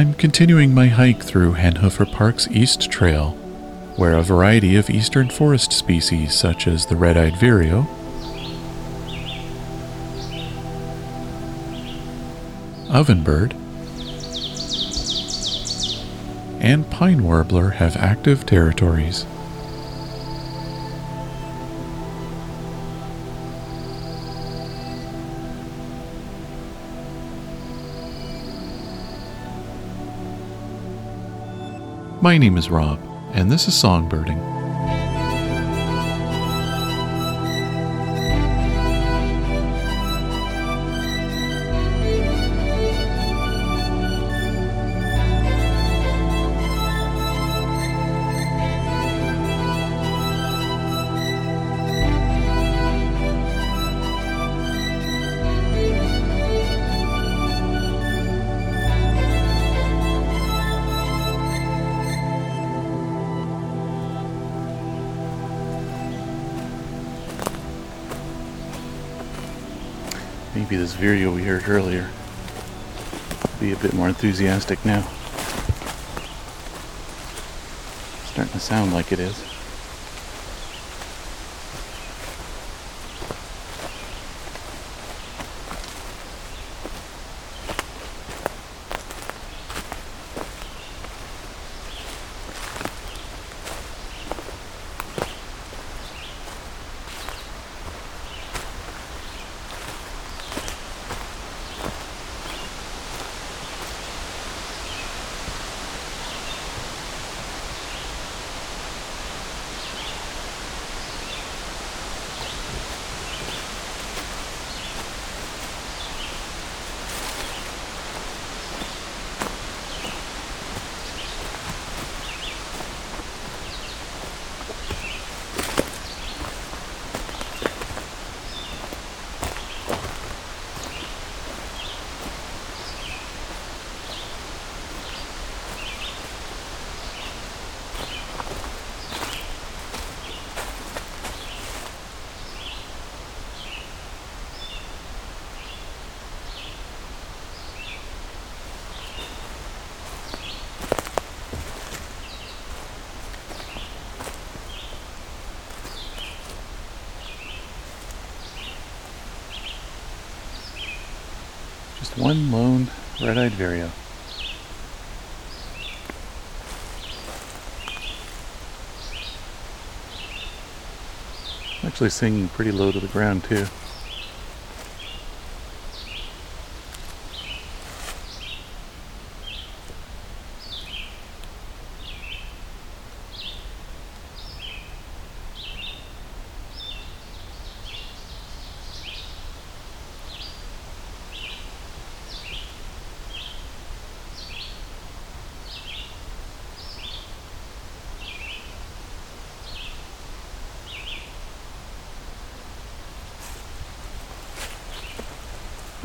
I'm continuing my hike through Henhoeffer Park's East Trail, where a variety of eastern forest species such as the red-eyed vireo, ovenbird, and pine warbler have active territories. My name is Rob, and this is Songbirding. Maybe this vireo we heard earlier be a bit more enthusiastic now. Starting to sound like it is. Just one lone red-eyed vireo. Actually singing pretty low to the ground too.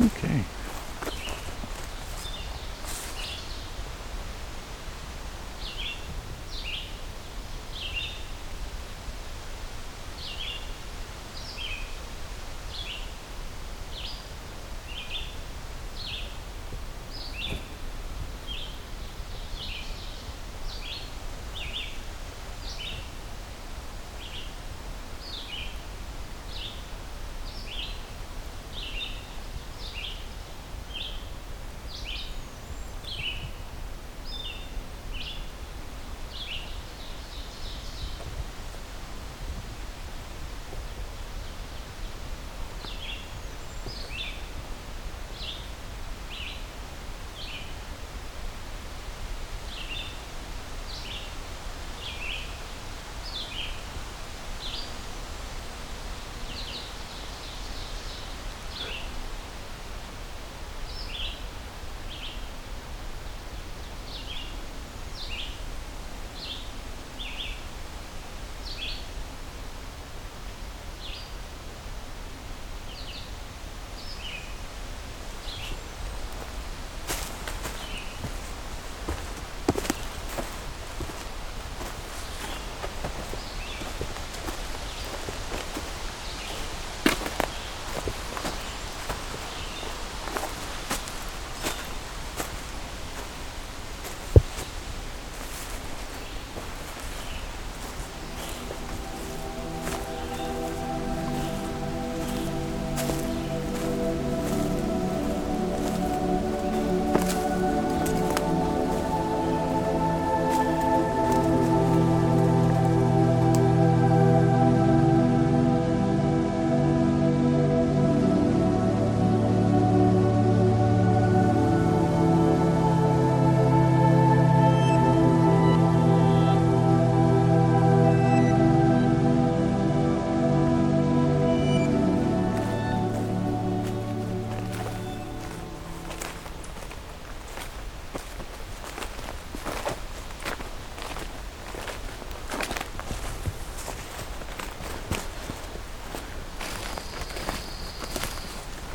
Okay.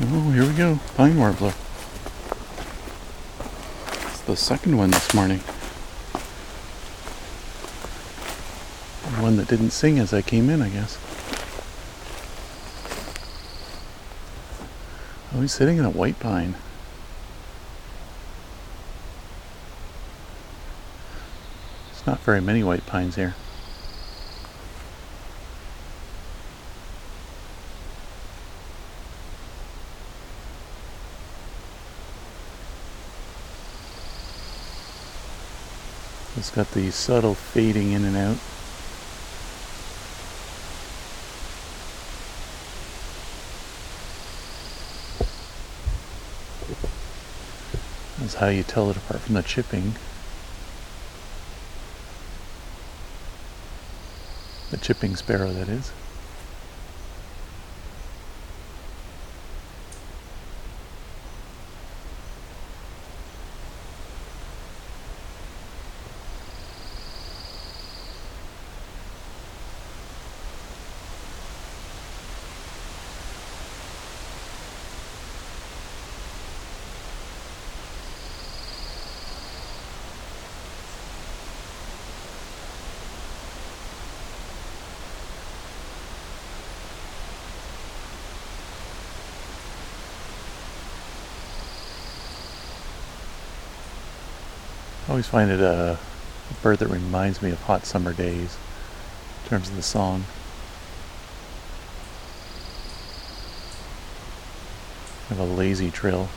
Oh, here we go. Pine warbler. It's the second one this morning. One that didn't sing as I came in, I guess. Oh, he's sitting in a white pine. There's not very many white pines here. It's got the subtle fading in and out. That's how you tell it apart from the chipping. The chipping sparrow, that is. Always find it a, a bird that reminds me of hot summer days in terms of the song. Kind of a lazy trill.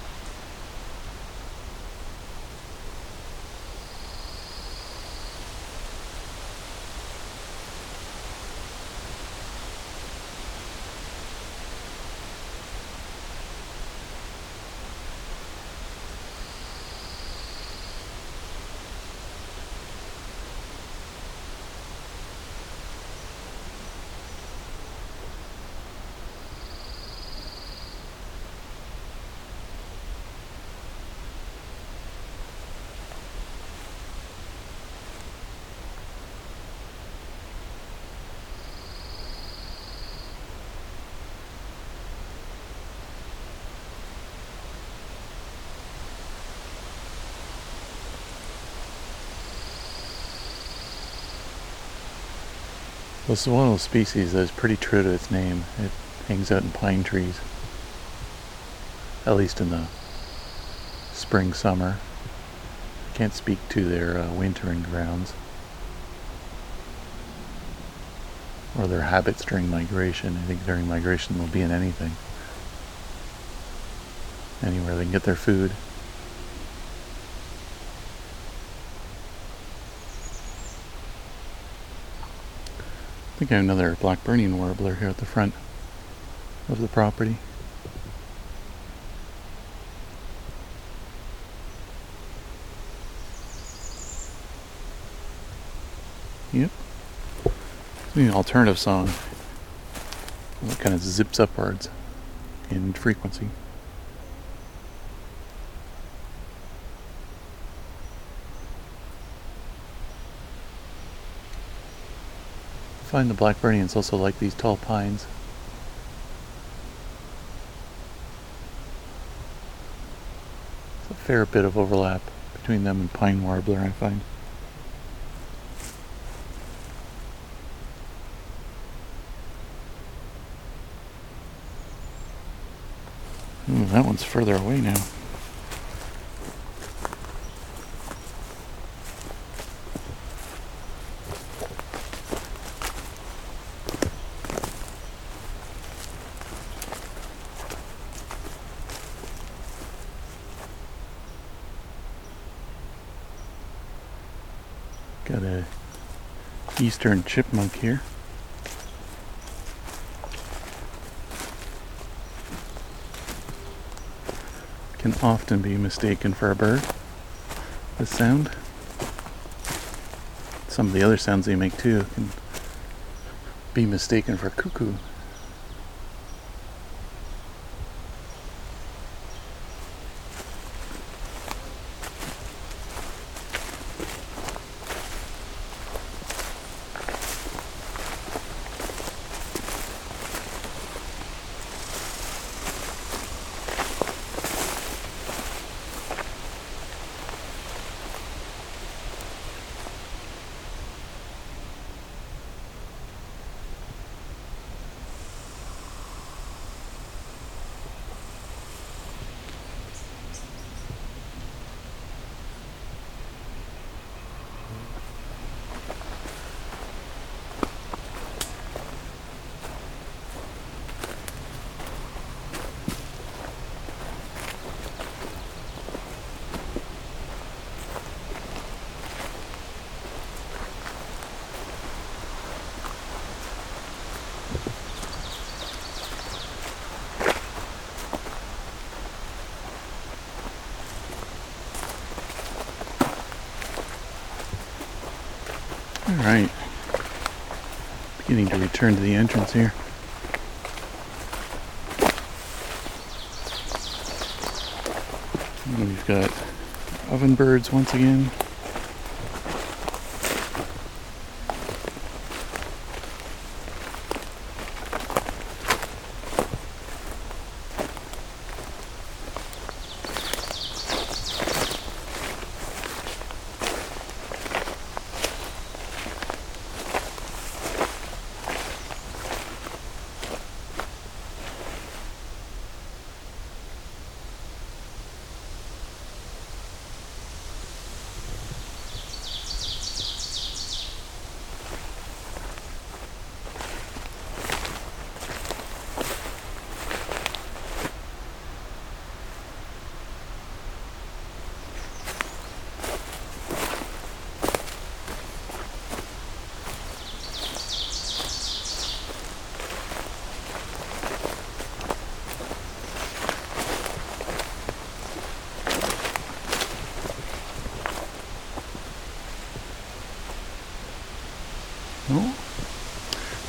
This is one of those species that is pretty true to its name. It hangs out in pine trees, at least in the spring, summer. I Can't speak to their uh, wintering grounds or their habits during migration. I think during migration they'll be in anything, anywhere they can get their food. I think I have another Blackburnian warbler here at the front of the property. Yep. an alternative song. It kind of zips upwards in frequency. Find the blackburnians also like these tall pines. There's a fair bit of overlap between them and pine warbler, I find. Ooh, that one's further away now. Got a eastern chipmunk here. Can often be mistaken for a bird. This sound. Some of the other sounds they make too can be mistaken for cuckoo. All right. Beginning to return to the entrance here. And we've got ovenbirds once again.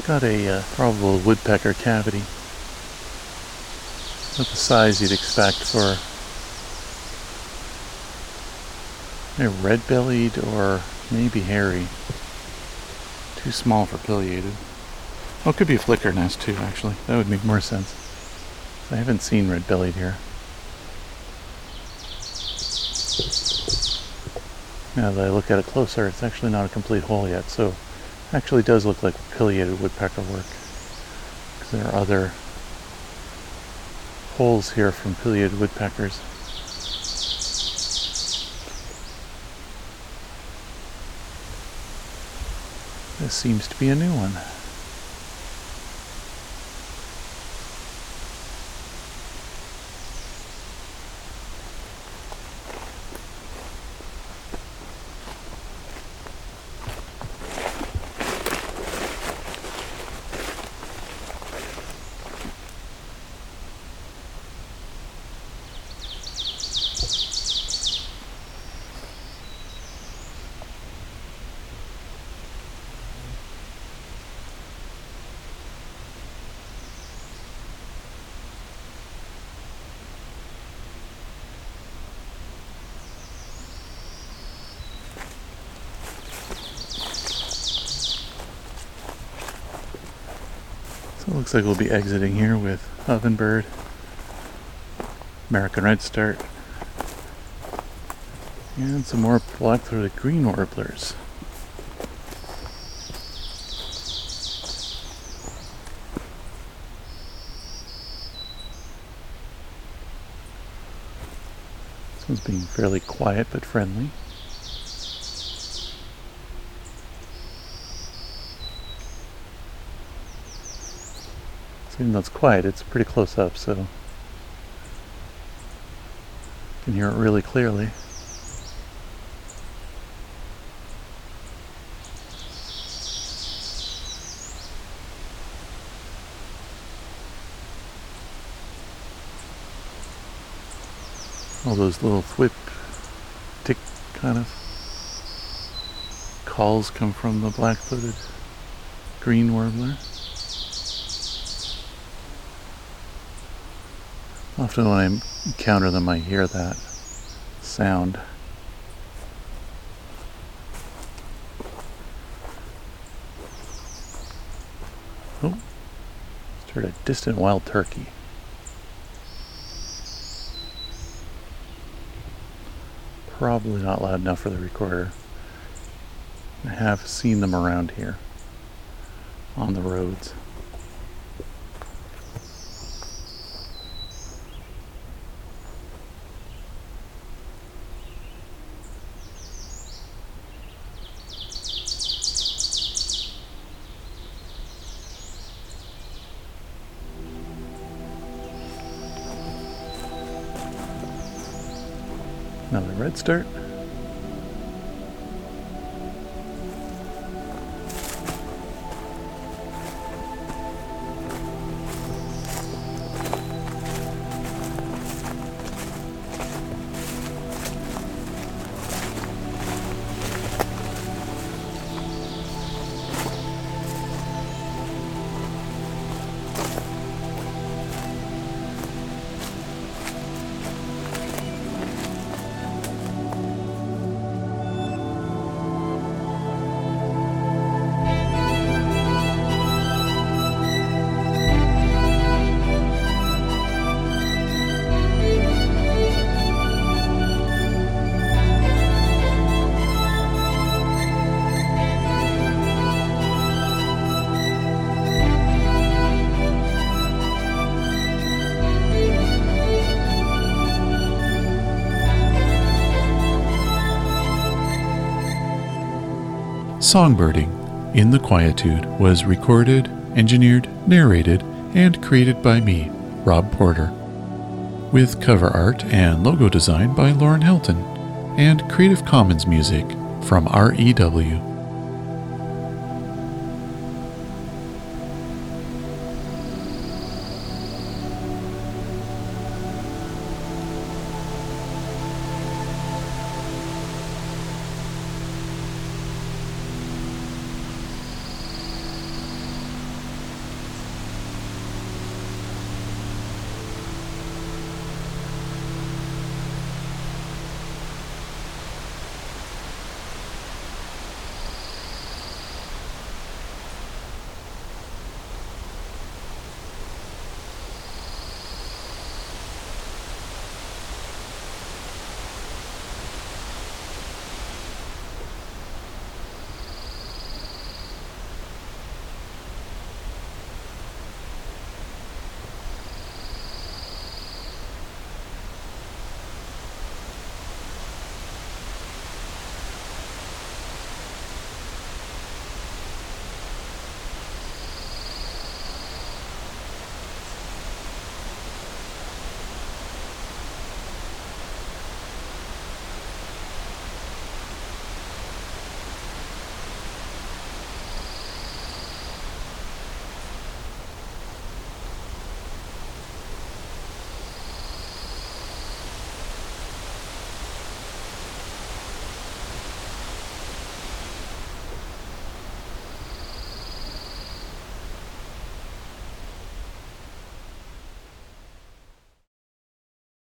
Got a uh, probable woodpecker cavity. Not the size you'd expect for a red-bellied or maybe hairy. Too small for pileated. Oh, it could be a flicker nest too, actually. That would make more sense. I haven't seen red-bellied here. Now that I look at it closer, it's actually not a complete hole yet, so Actually does look like pileated woodpecker work. Because there are other holes here from pileated woodpeckers. This seems to be a new one. Looks like we'll be exiting here with Ovenbird, American Redstart, and some more black-throated green warblers. This one's being fairly quiet but friendly. Even though it's quiet, it's pretty close up, so you can hear it really clearly. All those little whip tick kind of calls come from the black-throated green warbler. Often when I encounter them, I hear that sound. Oh, heard a distant wild turkey. Probably not loud enough for the recorder. I have seen them around here on the roads. Another redstart. Songbirding in the Quietude was recorded, engineered, narrated, and created by me, Rob Porter, with cover art and logo design by Lauren Helton, and Creative Commons music from REW.